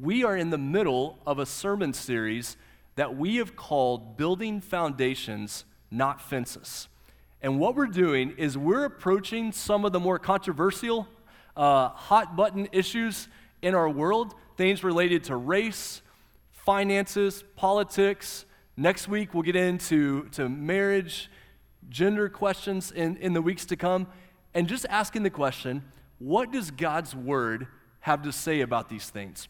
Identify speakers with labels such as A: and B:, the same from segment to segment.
A: we are in the middle of a sermon series that we have called Building Foundations, Not Fences. And what we're doing is we're approaching some of the more controversial, uh, hot button issues in our world, things related to race, finances, politics. Next week, we'll get into to marriage, gender questions in, in the weeks to come, and just asking the question what does God's word have to say about these things?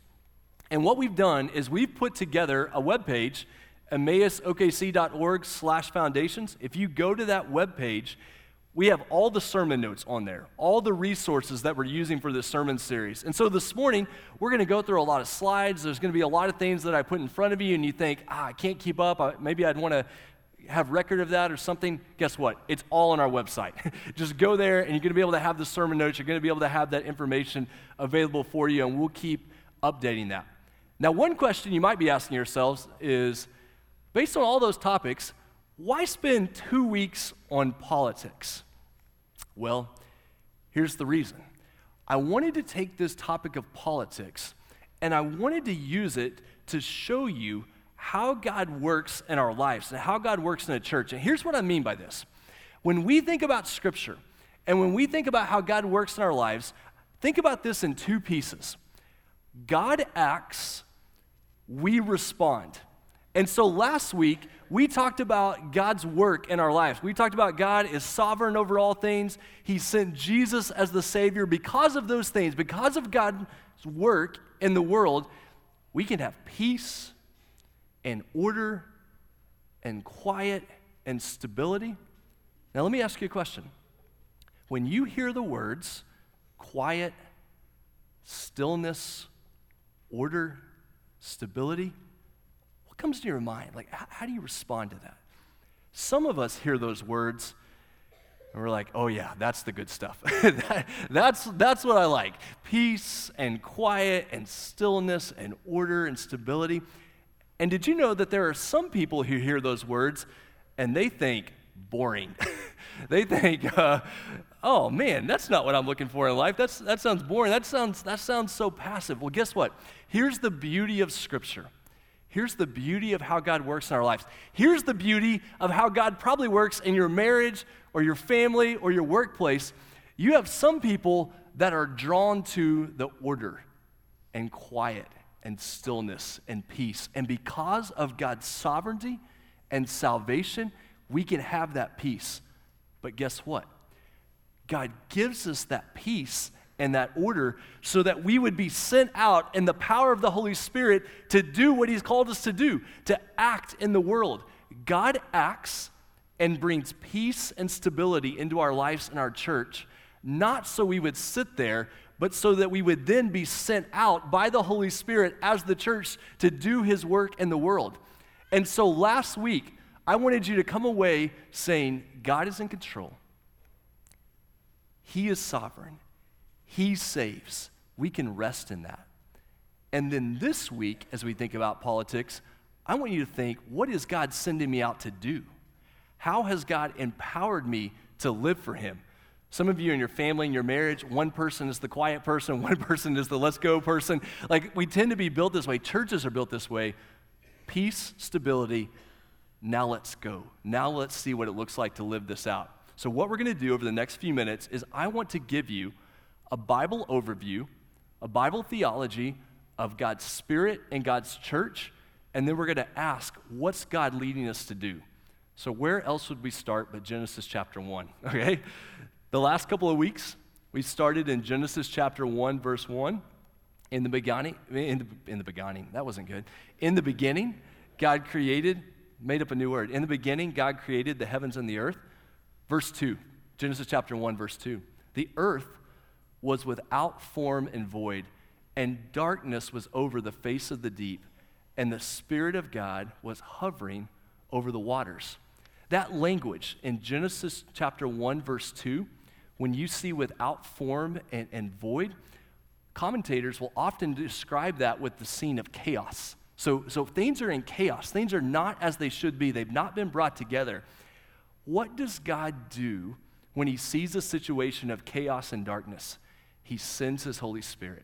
A: And what we've done is we've put together a web page, emmausokc.org slash foundations. If you go to that web page, we have all the sermon notes on there, all the resources that we're using for this sermon series. And so this morning, we're going to go through a lot of slides. There's going to be a lot of things that I put in front of you, and you think, ah, I can't keep up. Maybe I'd want to have record of that or something. Guess what? It's all on our website. Just go there, and you're going to be able to have the sermon notes. You're going to be able to have that information available for you, and we'll keep updating that. Now, one question you might be asking yourselves is based on all those topics, why spend two weeks on politics? Well, here's the reason. I wanted to take this topic of politics and I wanted to use it to show you how God works in our lives and how God works in a church. And here's what I mean by this. When we think about Scripture and when we think about how God works in our lives, think about this in two pieces God acts we respond. And so last week, we talked about God's work in our lives. We talked about God is sovereign over all things. He sent Jesus as the Savior. Because of those things, because of God's work in the world, we can have peace and order and quiet and stability. Now, let me ask you a question. When you hear the words quiet, stillness, order, stability, what comes to your mind? Like, how, how do you respond to that? Some of us hear those words and we're like, oh, yeah, that's the good stuff. that, that's, that's what I like peace and quiet and stillness and order and stability. And did you know that there are some people who hear those words and they think boring? they think, uh, oh man, that's not what I'm looking for in life. That's, that sounds boring. That sounds, that sounds so passive. Well, guess what? Here's the beauty of Scripture. Here's the beauty of how God works in our lives. Here's the beauty of how God probably works in your marriage or your family or your workplace. You have some people that are drawn to the order and quiet and stillness and peace. And because of God's sovereignty and salvation, we can have that peace. But guess what? God gives us that peace and that order so that we would be sent out in the power of the Holy Spirit to do what He's called us to do, to act in the world. God acts and brings peace and stability into our lives and our church, not so we would sit there, but so that we would then be sent out by the Holy Spirit as the church to do His work in the world. And so last week, I wanted you to come away saying, God is in control. He is sovereign. He saves. We can rest in that. And then this week, as we think about politics, I want you to think what is God sending me out to do? How has God empowered me to live for Him? Some of you in your family in your marriage, one person is the quiet person, one person is the let's go person. Like we tend to be built this way. Churches are built this way peace, stability. Now let's go. Now let's see what it looks like to live this out. So, what we're going to do over the next few minutes is I want to give you a Bible overview, a Bible theology of God's Spirit and God's church, and then we're going to ask, what's God leading us to do? So, where else would we start but Genesis chapter 1? Okay? The last couple of weeks, we started in Genesis chapter 1, verse 1. In the beginning, in the, in the beginning, that wasn't good. In the beginning, God created, made up a new word. In the beginning, God created the heavens and the earth. Verse 2, Genesis chapter 1, verse 2. The earth was without form and void, and darkness was over the face of the deep, and the Spirit of God was hovering over the waters. That language in Genesis chapter 1, verse 2, when you see without form and, and void, commentators will often describe that with the scene of chaos. So, so things are in chaos. Things are not as they should be. They've not been brought together. What does God do when he sees a situation of chaos and darkness? He sends his Holy Spirit.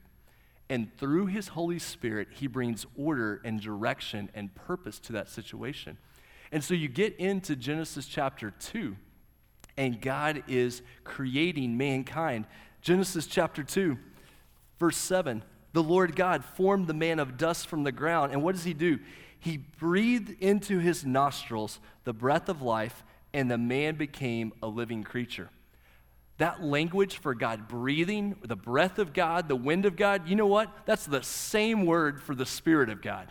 A: And through his Holy Spirit, he brings order and direction and purpose to that situation. And so you get into Genesis chapter 2, and God is creating mankind. Genesis chapter 2, verse 7 The Lord God formed the man of dust from the ground. And what does he do? He breathed into his nostrils the breath of life, and the man became a living creature. That language for God breathing, the breath of God, the wind of God, you know what? That's the same word for the Spirit of God.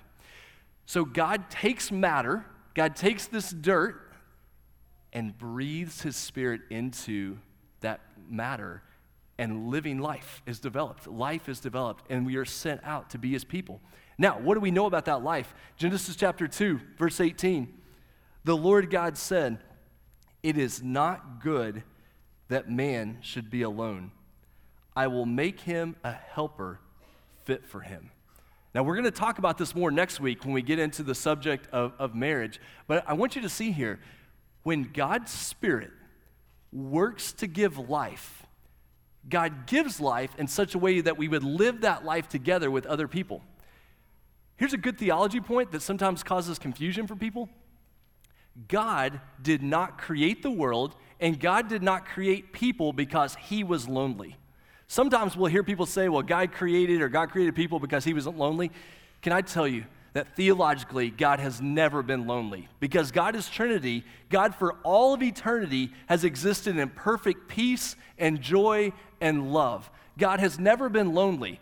A: So God takes matter, God takes this dirt, and breathes his Spirit into that matter, and living life is developed. Life is developed, and we are sent out to be his people. Now, what do we know about that life? Genesis chapter 2, verse 18. The Lord God said, It is not good that man should be alone. I will make him a helper fit for him. Now, we're going to talk about this more next week when we get into the subject of, of marriage. But I want you to see here when God's Spirit works to give life, God gives life in such a way that we would live that life together with other people. Here's a good theology point that sometimes causes confusion for people God did not create the world and God did not create people because he was lonely. Sometimes we'll hear people say, well, God created or God created people because he wasn't lonely. Can I tell you that theologically, God has never been lonely? Because God is Trinity, God for all of eternity has existed in perfect peace and joy and love. God has never been lonely,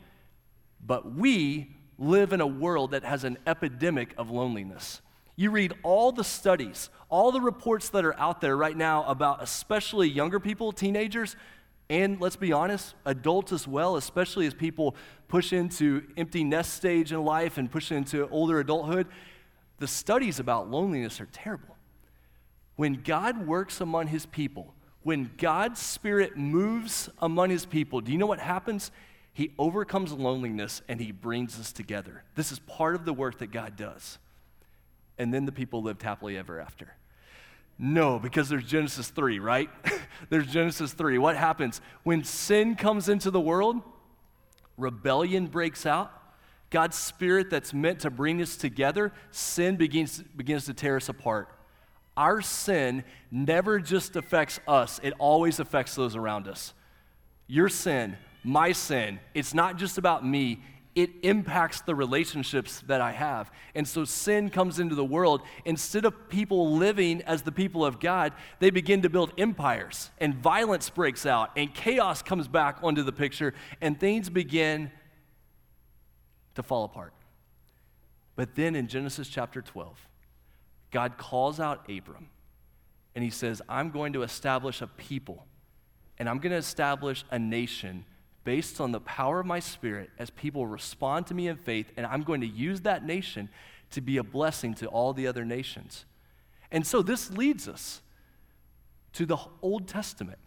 A: but we live in a world that has an epidemic of loneliness. You read all the studies, all the reports that are out there right now about especially younger people, teenagers, and let's be honest, adults as well, especially as people push into empty nest stage in life and push into older adulthood. The studies about loneliness are terrible. When God works among his people, when God's Spirit moves among his people, do you know what happens? He overcomes loneliness and he brings us together. This is part of the work that God does and then the people lived happily ever after. No, because there's Genesis 3, right? there's Genesis 3. What happens? When sin comes into the world, rebellion breaks out. God's spirit that's meant to bring us together, sin begins, begins to tear us apart. Our sin never just affects us, it always affects those around us. Your sin, my sin, it's not just about me, it impacts the relationships that I have. And so sin comes into the world. Instead of people living as the people of God, they begin to build empires, and violence breaks out, and chaos comes back onto the picture, and things begin to fall apart. But then in Genesis chapter 12, God calls out Abram, and he says, I'm going to establish a people, and I'm going to establish a nation based on the power of my spirit as people respond to me in faith, and I'm going to use that nation to be a blessing to all the other nations. And so this leads us to the Old Testament.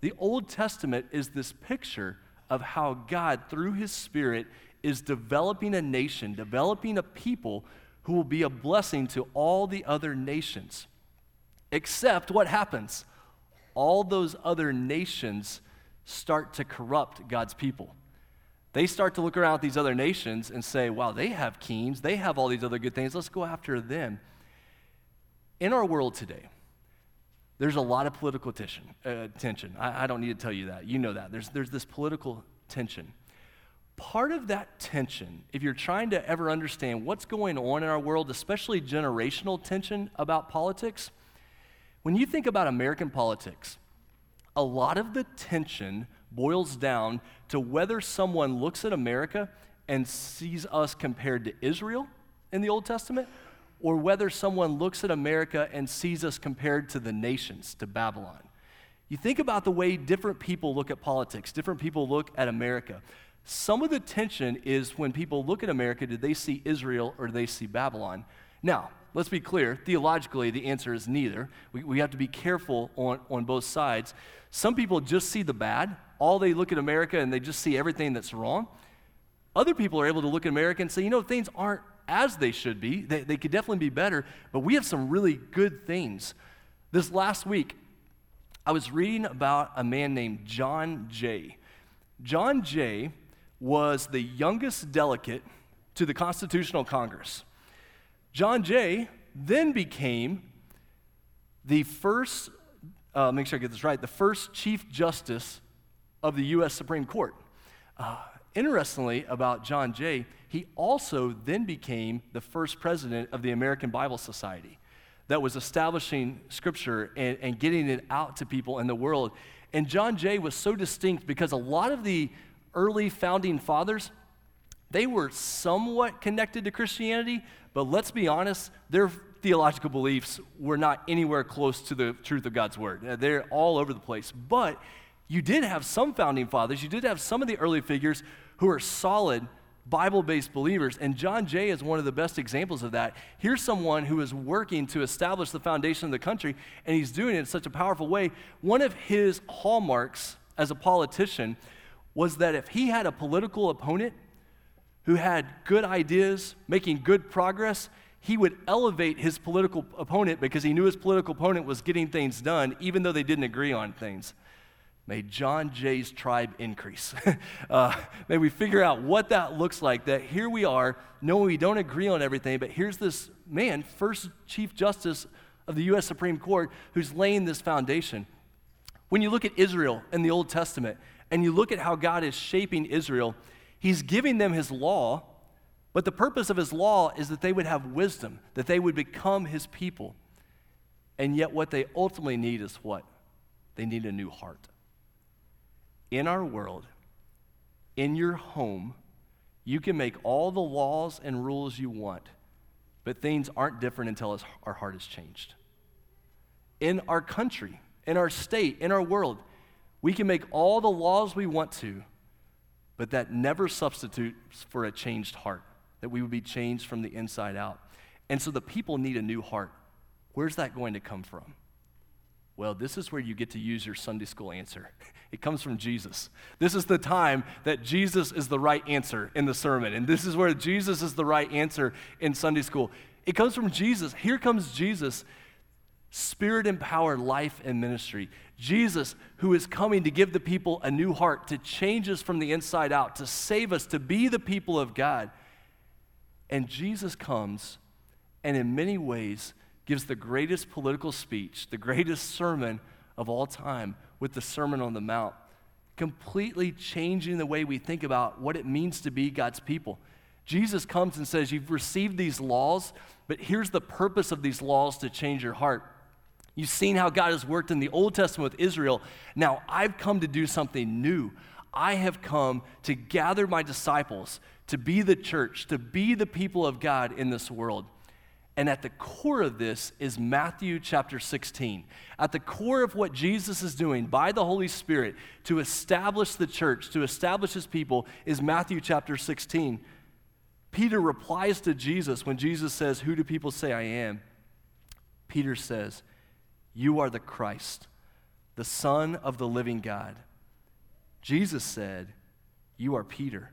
A: The Old Testament is this picture of how God, through his spirit, is developing a nation, developing a people who will be a blessing to all the other nations. Except what happens? All those other nations start to corrupt God's people. They start to look around at these other nations and say, wow, they have kings, they have all these other good things, let's go after them. In our world today, there's a lot of political tension. Uh, tension. I, I don't need to tell you that. You know that. There's, there's this political tension. Part of that tension, if you're trying to ever understand what's going on in our world, especially generational tension about politics, when you think about American politics, a lot of the tension boils down to whether someone looks at America and sees us compared to Israel in the Old Testament, or whether someone looks at America and sees us compared to the nations, to Babylon. You think about the way different people look at politics, different people look at America. Some of the tension is when people look at America, do they see Israel or do they see Babylon? Now, let's be clear theologically, the answer is neither. We, we have to be careful on, on both sides. Some people just see the bad. All they look at America and they just see everything that's wrong. Other people are able to look at America and say, you know, things aren't as they should be. They, they could definitely be better, but we have some really good things. This last week, I was reading about a man named John Jay. John Jay was the youngest delegate to the Constitutional Congress. John Jay then became the first, uh, make sure I get this right, the first Chief Justice of the U.S. Supreme Court. Uh, interestingly, about John Jay, he also then became the first president of the American Bible Society that was establishing scripture and, and getting it out to people in the world. And John Jay was so distinct because a lot of the early founding fathers, they were somewhat connected to Christianity, but let's be honest, their theological beliefs were not anywhere close to the truth of God's word. Uh, they're all over the place. But you did have some founding fathers, you did have some of the early figures who are solid Bible based believers. And John Jay is one of the best examples of that. Here's someone who is working to establish the foundation of the country, and he's doing it in such a powerful way. One of his hallmarks as a politician was that if he had a political opponent who had good ideas, making good progress, he would elevate his political opponent because he knew his political opponent was getting things done, even though they didn't agree on things. May John Jay's tribe increase. uh, may we figure out what that looks like. That here we are, knowing we don't agree on everything, but here's this man, first Chief Justice of the U.S. Supreme Court, who's laying this foundation. When you look at Israel in the Old Testament and you look at how God is shaping Israel, He's giving them His law, but the purpose of His law is that they would have wisdom, that they would become His people. And yet, what they ultimately need is what? They need a new heart in our world, in your home, you can make all the laws and rules you want, but things aren't different until our heart is changed. In our country, in our state, in our world, we can make all the laws we want to, but that never substitutes for a changed heart, that we would be changed from the inside out. And so the people need a new heart. Where's that going to come from? Well, this is where you get to use your Sunday school answer. It comes from Jesus. This is the time that Jesus is the right answer in the sermon. And this is where Jesus is the right answer in Sunday school. It comes from Jesus. Here comes Jesus, spirit empowered life and ministry. Jesus, who is coming to give the people a new heart, to change us from the inside out, to save us, to be the people of God. And Jesus comes, and in many ways, gives the greatest political speech, the greatest sermon of all time with the Sermon on the Mount, completely changing the way we think about what it means to be God's people. Jesus comes and says, You've received these laws, but here's the purpose of these laws to change your heart. You've seen how God has worked in the Old Testament with Israel. Now I've come to do something new. I have come to gather my disciples, to be the church, to be the people of God in this world. And at the core of this is Matthew chapter 16. At the core of what Jesus is doing by the Holy Spirit to establish the church, to establish his people, is Matthew chapter 16. Peter replies to Jesus when Jesus says, Who do people say I am? Peter says, You are the Christ, the Son of the living God. Jesus said, You are Peter,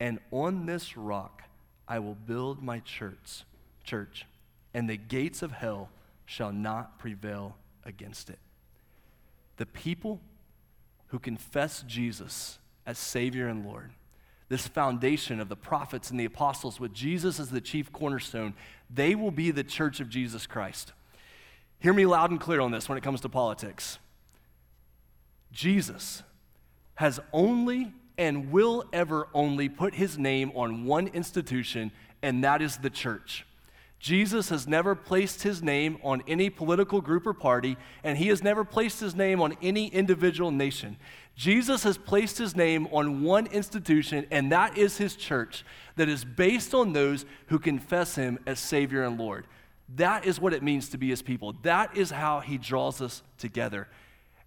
A: and on this rock I will build my church church, and the gates of hell shall not prevail against it. The people who confess Jesus as Savior and Lord, this foundation of the prophets and the apostles with Jesus as the chief cornerstone, they will be the church of Jesus Christ. Hear me loud and clear on this when it comes to politics. Jesus has only and will ever only put his name on one institution, and that is the church. Jesus has never placed his name on any political group or party, and he has never placed his name on any individual nation. Jesus has placed his name on one institution, and that is his church, that is based on those who confess him as Savior and Lord. That is what it means to be his people. That is how he draws us together.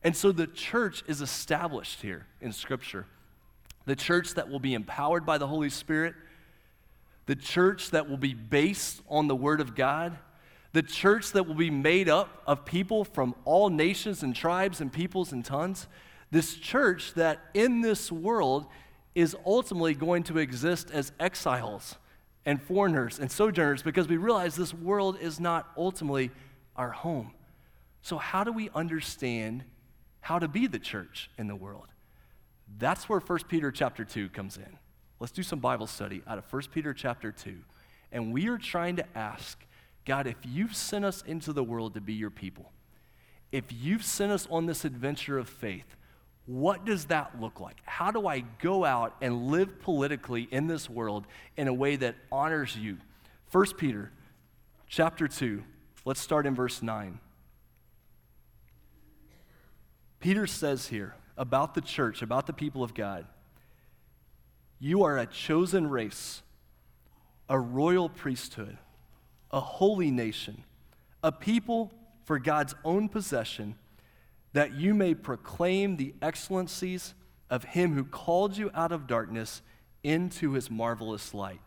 A: And so the church is established here in Scripture. The church that will be empowered by the Holy Spirit the church that will be based on the Word of God, the church that will be made up of people from all nations and tribes and peoples and tongues, this church that in this world is ultimately going to exist as exiles and foreigners and sojourners because we realize this world is not ultimately our home. So, how do we understand how to be the church in the world? That's where 1 Peter chapter 2 comes in. Let's do some Bible study out of 1 Peter chapter 2. And we are trying to ask God, if you've sent us into the world to be your people, if you've sent us on this adventure of faith, what does that look like? How do I go out and live politically in this world in a way that honors you? 1 Peter chapter 2, let's start in verse 9. Peter says here about the church, about the people of God, you are a chosen race, a royal priesthood, a holy nation, a people for God's own possession, that you may proclaim the excellencies of him who called you out of darkness into his marvelous light.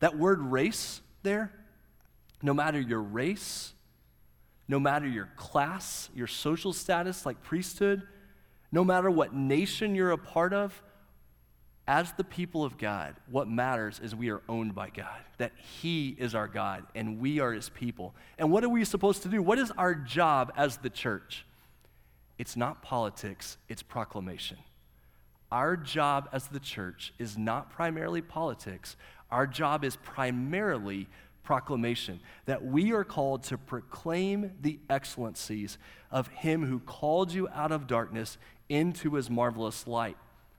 A: That word race there, no matter your race, no matter your class, your social status, like priesthood, no matter what nation you're a part of, as the people of God, what matters is we are owned by God, that He is our God and we are His people. And what are we supposed to do? What is our job as the church? It's not politics, it's proclamation. Our job as the church is not primarily politics, our job is primarily proclamation that we are called to proclaim the excellencies of Him who called you out of darkness into his marvelous light.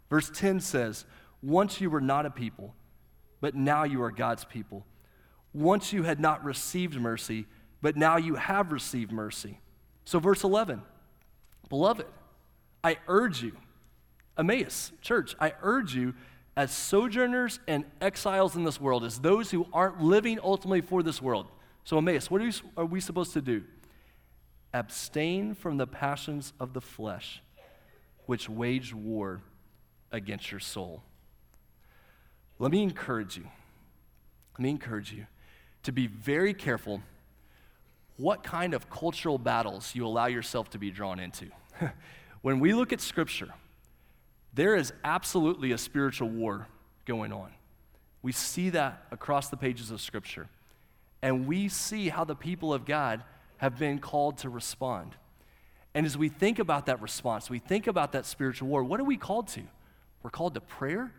A: Verse 10 says, Once you were not a people, but now you are God's people. Once you had not received mercy, but now you have received mercy. So, verse 11, Beloved, I urge you, Emmaus, church, I urge you as sojourners and exiles in this world, as those who aren't living ultimately for this world. So, Emmaus, what are we, are we supposed to do? Abstain from the passions of the flesh which wage war against your soul. Let me encourage you. Let me encourage you to be very careful what kind of cultural battles you allow yourself to be drawn into. when we look at Scripture, there is absolutely a spiritual war going on. We see that across the pages of Scripture. And we see how the people of God have been called to respond. And as we think about that response, we think about that spiritual war, what are we called to? We're called to prayer,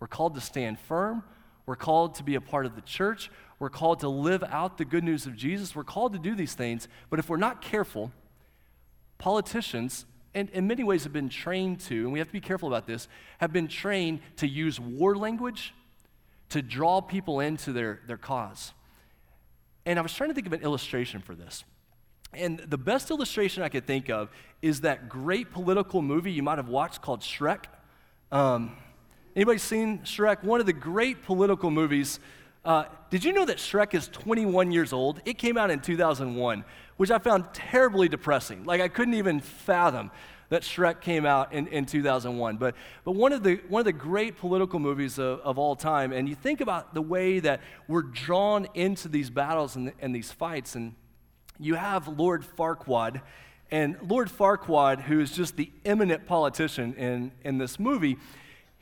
A: we're called to stand firm, we're called to be a part of the church, we're called to live out the good news of Jesus, we're called to do these things. But if we're not careful, politicians, and in many ways have been trained to, and we have to be careful about this, have been trained to use war language to draw people into their, their cause. And I was trying to think of an illustration for this. And the best illustration I could think of is that great political movie you might have watched called Shrek. Um, anybody seen Shrek? One of the great political movies. Uh, did you know that Shrek is 21 years old? It came out in 2001, which I found terribly depressing. Like, I couldn't even fathom that Shrek came out in, in 2001. But, but one, of the, one of the great political movies of, of all time, and you think about the way that we're drawn into these battles and, and these fights, and you have Lord Farquaad. And Lord Farquaad, who is just the eminent politician in, in this movie,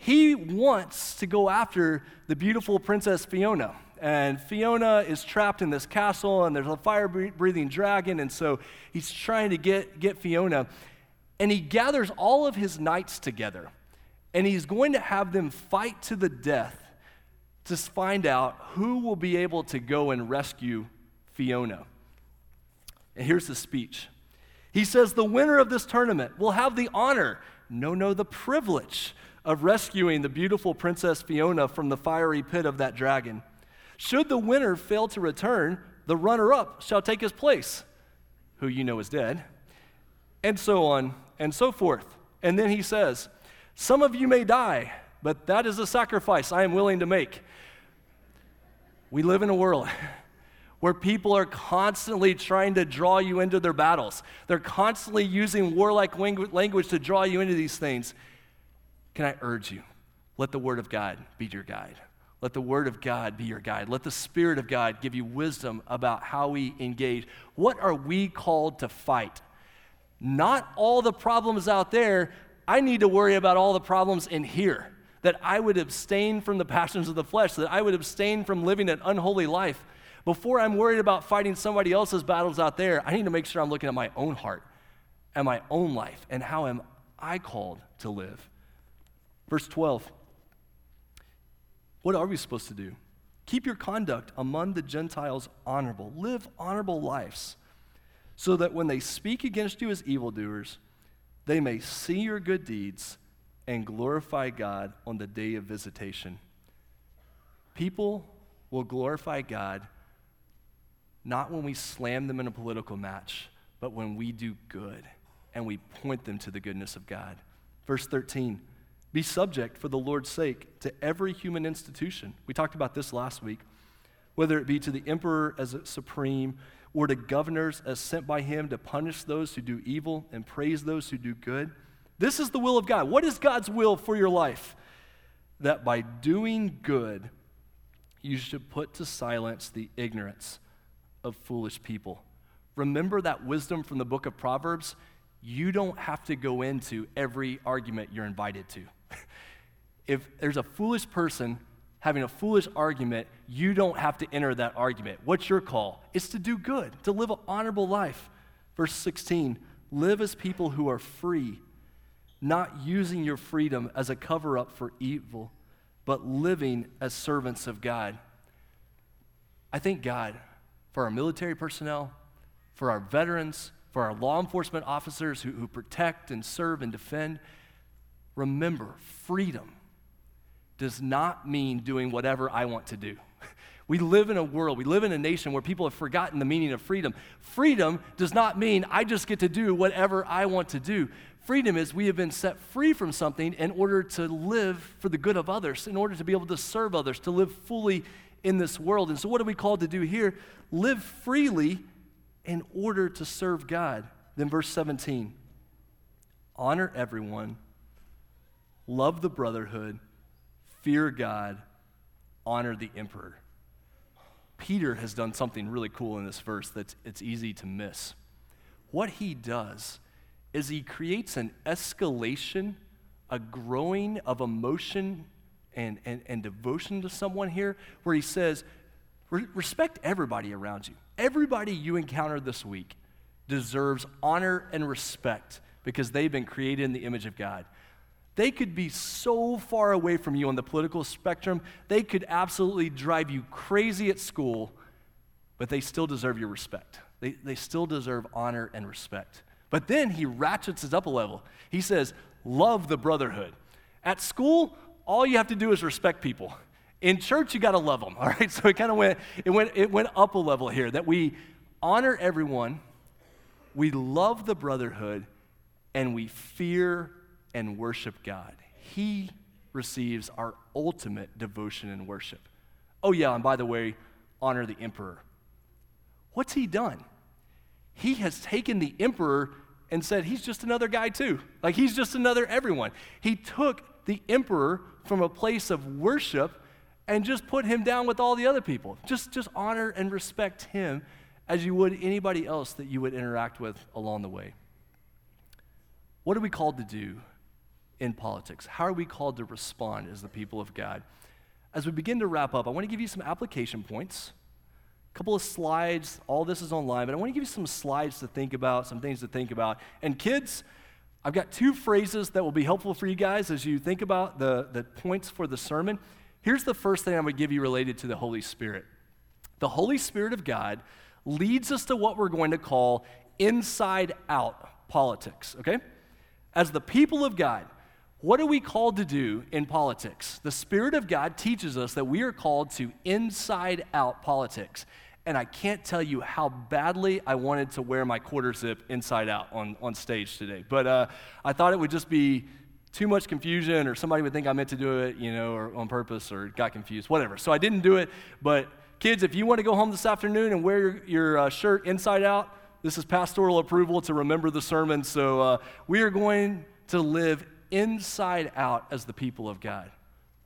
A: he wants to go after the beautiful Princess Fiona. And Fiona is trapped in this castle, and there's a fire breathing dragon, and so he's trying to get, get Fiona. And he gathers all of his knights together, and he's going to have them fight to the death to find out who will be able to go and rescue Fiona. And here's the speech. He says, The winner of this tournament will have the honor, no, no, the privilege of rescuing the beautiful Princess Fiona from the fiery pit of that dragon. Should the winner fail to return, the runner up shall take his place, who you know is dead, and so on and so forth. And then he says, Some of you may die, but that is a sacrifice I am willing to make. We live in a world where people are constantly trying to draw you into their battles. They're constantly using warlike language to draw you into these things. Can I urge you? Let the Word of God be your guide. Let the Word of God be your guide. Let the Spirit of God give you wisdom about how we engage. What are we called to fight? Not all the problems out there. I need to worry about all the problems in here. That I would abstain from the passions of the flesh, that I would abstain from living an unholy life before I'm worried about fighting somebody else's battles out there, I need to make sure I'm looking at my own heart and my own life and how am I called to live. Verse 12. What are we supposed to do? Keep your conduct among the Gentiles honorable. Live honorable lives, so that when they speak against you as evildoers, they may see your good deeds and glorify God on the day of visitation. People will glorify God not when we slam them in a political match, but when we do good and we point them to the goodness of God. Verse 13 Be subject for the Lord's sake to every human institution. We talked about this last week, whether it be to the emperor as supreme or to governors as sent by him to punish those who do evil and praise those who do good. This is the will of God. What is God's will for your life? That by doing good, you should put to silence the ignorance of foolish people. Remember that wisdom from the book of Proverbs? You don't have to go into every argument you're invited to. if there's a foolish person having a foolish argument, you don't have to enter that argument. What's your call? It's to do good, to live an honorable life. Verse 16 live as people who are free, not using your freedom as a cover up for evil but living as servants of God. I thank God for our military personnel, for our veterans, for our law enforcement officers who, who protect and serve and defend. Remember, freedom does not mean doing whatever I want to do. We live in a world, we live in a nation where people have forgotten the meaning of freedom. Freedom does not mean I just get to do whatever I want to do. Freedom is we have been set free from something in order to live for the good of others, in order to be able to serve others, to live fully in this world. And so, what are we called to do here? Live freely in order to serve God. Then, verse 17 honor everyone, love the brotherhood, fear God, honor the emperor. Peter has done something really cool in this verse that it's easy to miss. What he does is he creates an escalation, a growing of emotion and, and, and devotion to someone here, where he says, respect everybody around you. Everybody you encounter this week deserves honor and respect because they've been created in the image of God. They could be so far away from you on the political spectrum, they could absolutely drive you crazy at school, but they still deserve your respect. They, they still deserve honor and respect. But then he ratchets it up a level. He says, Love the brotherhood. At school, all you have to do is respect people. In church, you got to love them. All right. So it kind of went, it went, it went up a level here that we honor everyone, we love the brotherhood, and we fear and worship God. He receives our ultimate devotion and worship. Oh, yeah, and by the way, honor the emperor. What's he done? He has taken the emperor and said, he's just another guy too. Like he's just another everyone. He took the emperor from a place of worship and just put him down with all the other people. Just, just honor and respect him as you would anybody else that you would interact with along the way. What are we called to do in politics? How are we called to respond as the people of God? As we begin to wrap up, I want to give you some application points a couple of slides. All this is online, but I want to give you some slides to think about, some things to think about. And kids, I've got two phrases that will be helpful for you guys as you think about the, the points for the sermon. Here's the first thing going to give you related to the Holy Spirit. The Holy Spirit of God leads us to what we're going to call inside out politics, okay? As the people of God, what are we called to do in politics? The Spirit of God teaches us that we are called to inside out politics. And I can't tell you how badly I wanted to wear my quarter zip inside out on, on stage today. But uh, I thought it would just be too much confusion, or somebody would think I meant to do it, you know, or on purpose, or got confused, whatever. So I didn't do it. But kids, if you want to go home this afternoon and wear your, your uh, shirt inside out, this is pastoral approval to remember the sermon. So uh, we are going to live inside out as the people of God.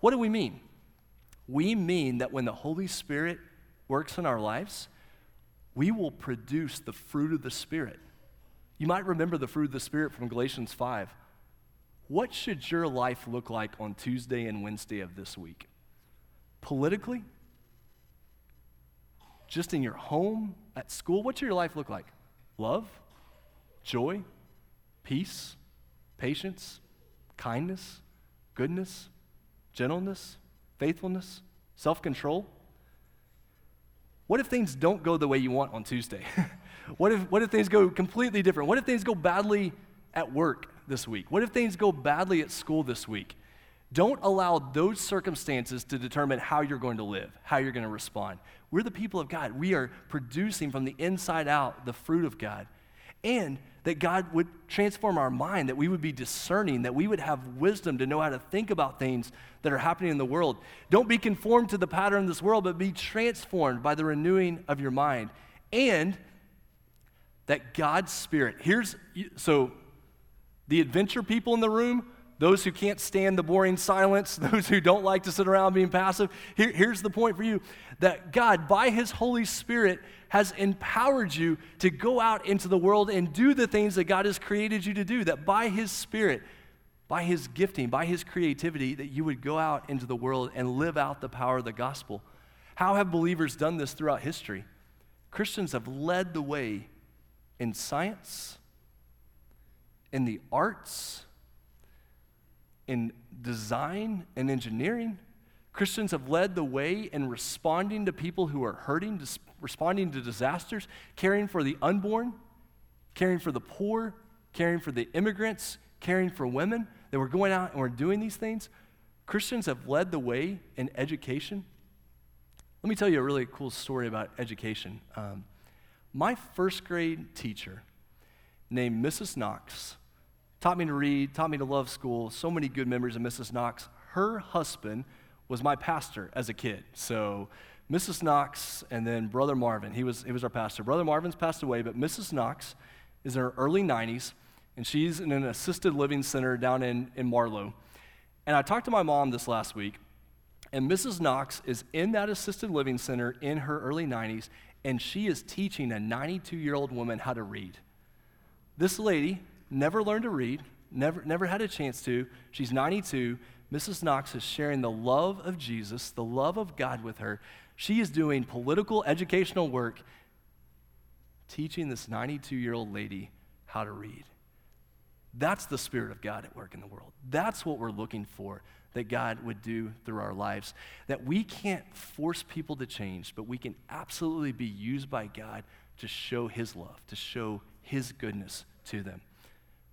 A: What do we mean? We mean that when the Holy Spirit works in our lives, we will produce the fruit of the Spirit. You might remember the fruit of the Spirit from Galatians 5. What should your life look like on Tuesday and Wednesday of this week? Politically? Just in your home, at school? What should your life look like? Love? Joy? Peace? Patience? Kindness? goodness, gentleness, faithfulness, self control? What if things don't go the way you want on Tuesday? what, if, what if things go completely different? What if things go badly at work this week? What if things go badly at school this week? Don't allow those circumstances to determine how you're going to live, how you're going to respond. We're the people of God. We are producing from the inside out the fruit of God. And that God would transform our mind, that we would be discerning, that we would have wisdom to know how to think about things that are happening in the world. Don't be conformed to the pattern of this world, but be transformed by the renewing of your mind. And that God's Spirit, here's so the adventure people in the room, those who can't stand the boring silence, those who don't like to sit around being passive, here, here's the point for you that God, by His Holy Spirit, has empowered you to go out into the world and do the things that God has created you to do. That by His Spirit, by His gifting, by His creativity, that you would go out into the world and live out the power of the gospel. How have believers done this throughout history? Christians have led the way in science, in the arts, in design and engineering. Christians have led the way in responding to people who are hurting, responding to disasters, caring for the unborn, caring for the poor, caring for the immigrants, caring for women. That we're going out and we're doing these things. Christians have led the way in education. Let me tell you a really cool story about education. Um, my first grade teacher, named Mrs. Knox, taught me to read, taught me to love school. So many good memories of Mrs. Knox. Her husband was my pastor as a kid. So Mrs. Knox and then Brother Marvin, he was, he was our pastor. Brother Marvin's passed away, but Mrs. Knox is in her early 90s, and she's in an assisted living center down in, in Marlow. And I talked to my mom this last week, and Mrs. Knox is in that assisted living center in her early 90s, and she is teaching a 92 year old woman how to read. This lady never learned to read, never, never had a chance to. She's 92. Mrs. Knox is sharing the love of Jesus, the love of God with her. She is doing political educational work, teaching this 92 year old lady how to read. That's the Spirit of God at work in the world. That's what we're looking for that God would do through our lives. That we can't force people to change, but we can absolutely be used by God to show His love, to show His goodness to them.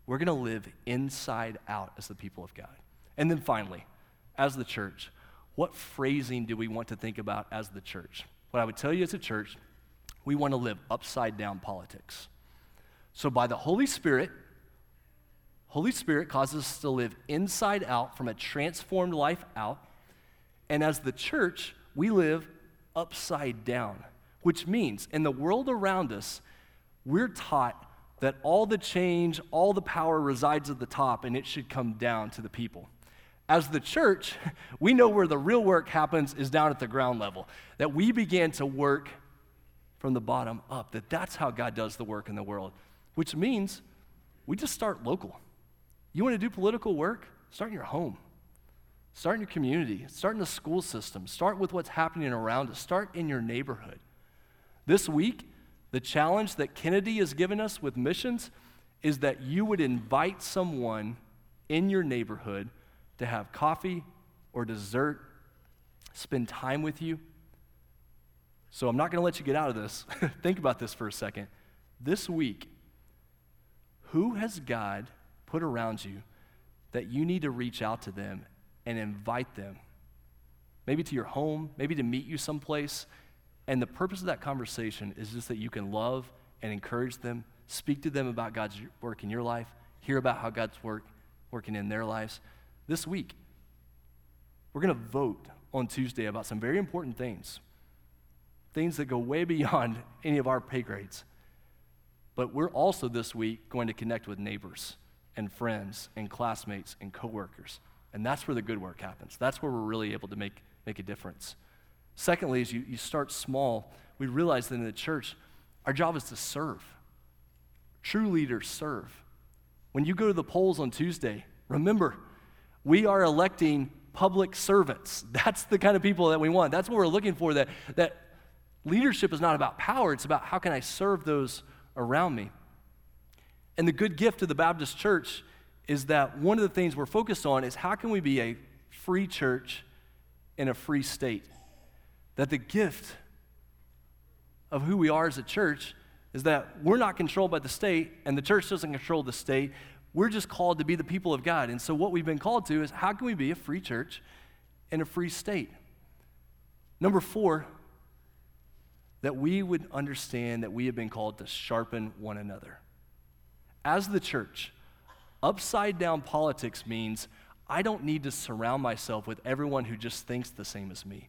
A: We're going to live inside out as the people of God. And then finally, as the church, what phrasing do we want to think about as the church? What I would tell you as a church, we want to live upside down politics. So by the Holy Spirit, Holy Spirit causes us to live inside out from a transformed life out. And as the church, we live upside down, which means in the world around us, we're taught that all the change, all the power resides at the top and it should come down to the people. As the church, we know where the real work happens is down at the ground level, that we begin to work from the bottom up, that that's how God does the work in the world, which means we just start local. You want to do political work? Start in your home. Start in your community. Start in the school system. Start with what's happening around us. Start in your neighborhood. This week, the challenge that Kennedy has given us with missions is that you would invite someone in your neighborhood to have coffee or dessert, spend time with you. So I'm not going to let you get out of this. Think about this for a second. This week, who has God put around you that you need to reach out to them and invite them? Maybe to your home, maybe to meet you someplace and the purpose of that conversation is just that you can love and encourage them, speak to them about God's work in your life, hear about how God's work working in their lives. This week, we're going to vote on Tuesday about some very important things, things that go way beyond any of our pay grades. But we're also this week going to connect with neighbors and friends and classmates and coworkers. And that's where the good work happens. That's where we're really able to make, make a difference. Secondly, as you, you start small, we realize that in the church, our job is to serve. True leaders serve. When you go to the polls on Tuesday, remember, we are electing public servants. That's the kind of people that we want. That's what we're looking for. That, that leadership is not about power, it's about how can I serve those around me. And the good gift of the Baptist church is that one of the things we're focused on is how can we be a free church in a free state? That the gift of who we are as a church is that we're not controlled by the state and the church doesn't control the state. We're just called to be the people of God. And so, what we've been called to is how can we be a free church in a free state? Number four, that we would understand that we have been called to sharpen one another. As the church, upside down politics means I don't need to surround myself with everyone who just thinks the same as me.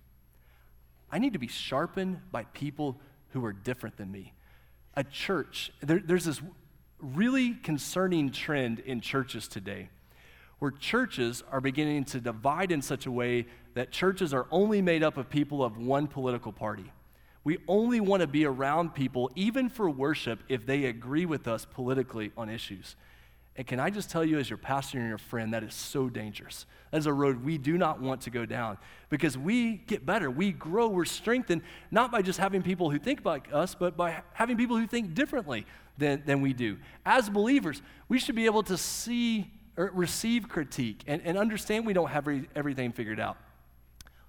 A: I need to be sharpened by people who are different than me. A church, there, there's this really concerning trend in churches today where churches are beginning to divide in such a way that churches are only made up of people of one political party. We only want to be around people, even for worship, if they agree with us politically on issues. And can I just tell you, as your pastor and your friend, that is so dangerous. That is a road we do not want to go down because we get better, we grow, we're strengthened, not by just having people who think like us, but by having people who think differently than, than we do. As believers, we should be able to see or receive critique and, and understand we don't have every, everything figured out.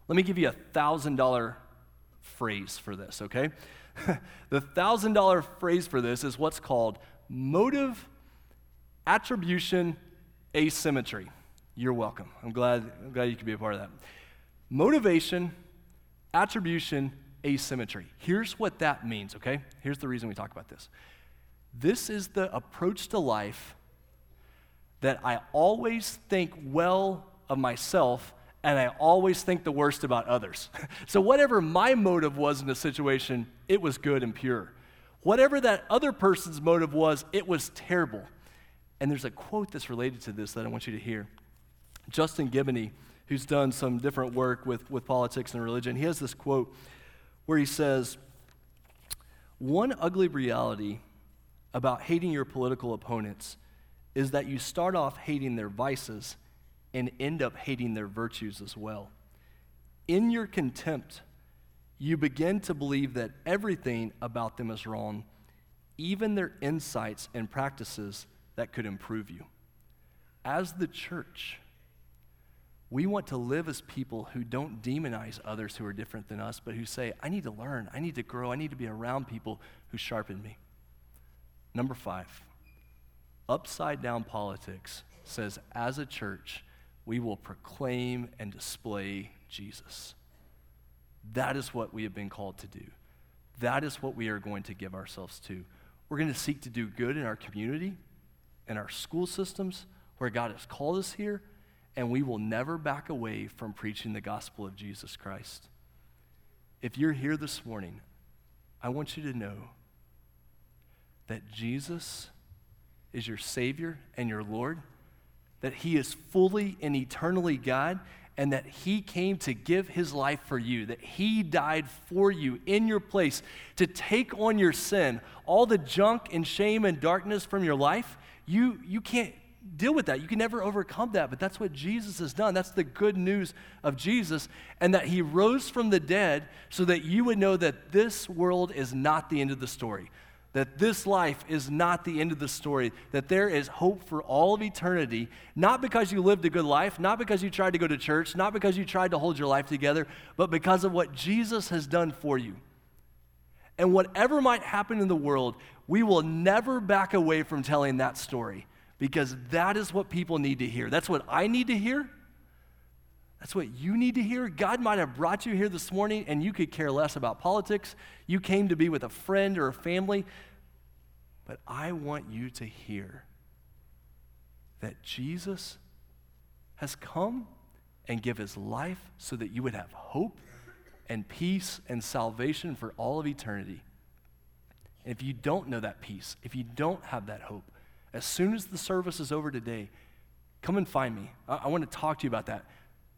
A: Let me give you a thousand dollar phrase for this, okay? the $1,000 phrase for this is what's called motive attribution asymmetry. You're welcome. I'm glad, I'm glad you could be a part of that. Motivation, attribution, asymmetry. Here's what that means, okay? Here's the reason we talk about this. This is the approach to life that I always think well of myself and I always think the worst about others. so, whatever my motive was in the situation, it was good and pure. Whatever that other person's motive was, it was terrible. And there's a quote that's related to this that I want you to hear. Justin Giboney, who's done some different work with, with politics and religion, he has this quote where he says, One ugly reality about hating your political opponents is that you start off hating their vices and end up hating their virtues as well. In your contempt, you begin to believe that everything about them is wrong, even their insights and practices that could improve you. As the church, we want to live as people who don't demonize others who are different than us, but who say, I need to learn, I need to grow, I need to be around people who sharpen me. Number five, upside down politics says, as a church, we will proclaim and display Jesus. That is what we have been called to do. That is what we are going to give ourselves to. We're going to seek to do good in our community, in our school systems, where God has called us here, and we will never back away from preaching the gospel of Jesus Christ. If you're here this morning, I want you to know that Jesus is your Savior and your Lord that he is fully and eternally God and that he came to give his life for you, that he died for you in your place to take on your sin, all the junk and shame and darkness from your life. You, you can't deal with that. You can never overcome that, but that's what Jesus has done. That's the good news of Jesus, and that he rose from the dead so that you would know that this world is not the end of the story that this life is not the end of the story, that there is hope for all of eternity, not because you lived a good life, not because you tried to go to church, not because you tried to hold your life together, but because of what Jesus has done for you. And whatever might happen in the world, we will never back away from telling that story because that is what people need to hear. That's what I need to hear. That's what you need to hear. God might have brought you here this morning and you could care less about politics. You came to be with a friend or a family. But I want you to hear that Jesus has come and give his life so that you would have hope and peace and salvation for all of eternity. And if you don't know that peace, if you don't have that hope, as soon as the service is over today, come and find me. I, I want to talk to you about that.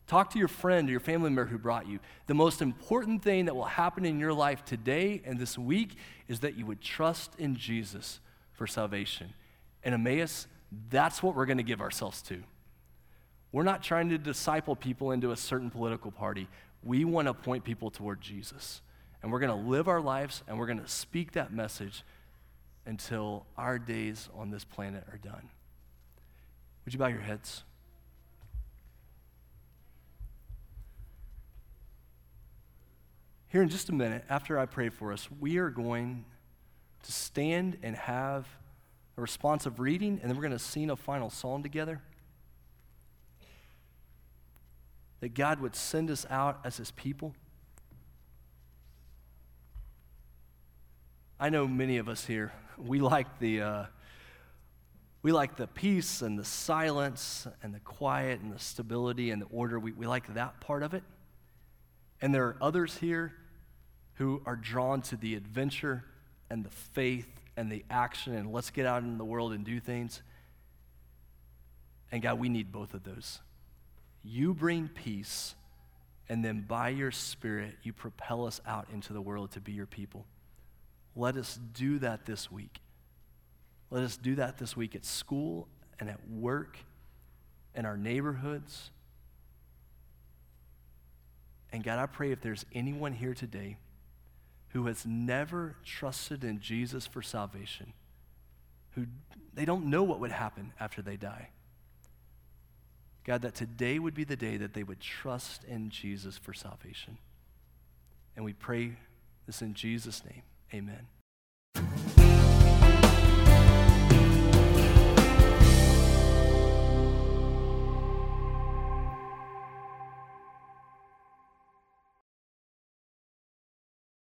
A: Talk to your friend or your family member who brought you. The most important thing that will happen in your life today and this week is that you would trust in Jesus for salvation. And Emmaus, that's what we're going to give ourselves to. We're not trying to disciple people into a certain political party. We want to point people toward Jesus. And we're going to live our lives and we're going to speak that message until our days on this planet are done. Would you bow your heads? Here in just a minute, after I pray for us, we are going to stand and have a responsive reading, and then we're going to sing a final song together. That God would send us out as His people. I know many of us here, we like the. Uh, we like the peace and the silence and the quiet and the stability and the order. We, we like that part of it. And there are others here who are drawn to the adventure and the faith and the action and let's get out in the world and do things. And God, we need both of those. You bring peace, and then by your Spirit, you propel us out into the world to be your people. Let us do that this week. Let us do that this week at school and at work, in our neighborhoods. And God, I pray if there's anyone here today who has never trusted in Jesus for salvation, who they don't know what would happen after they die. God, that today would be the day that they would trust in Jesus for salvation. And we pray this in Jesus' name. Amen.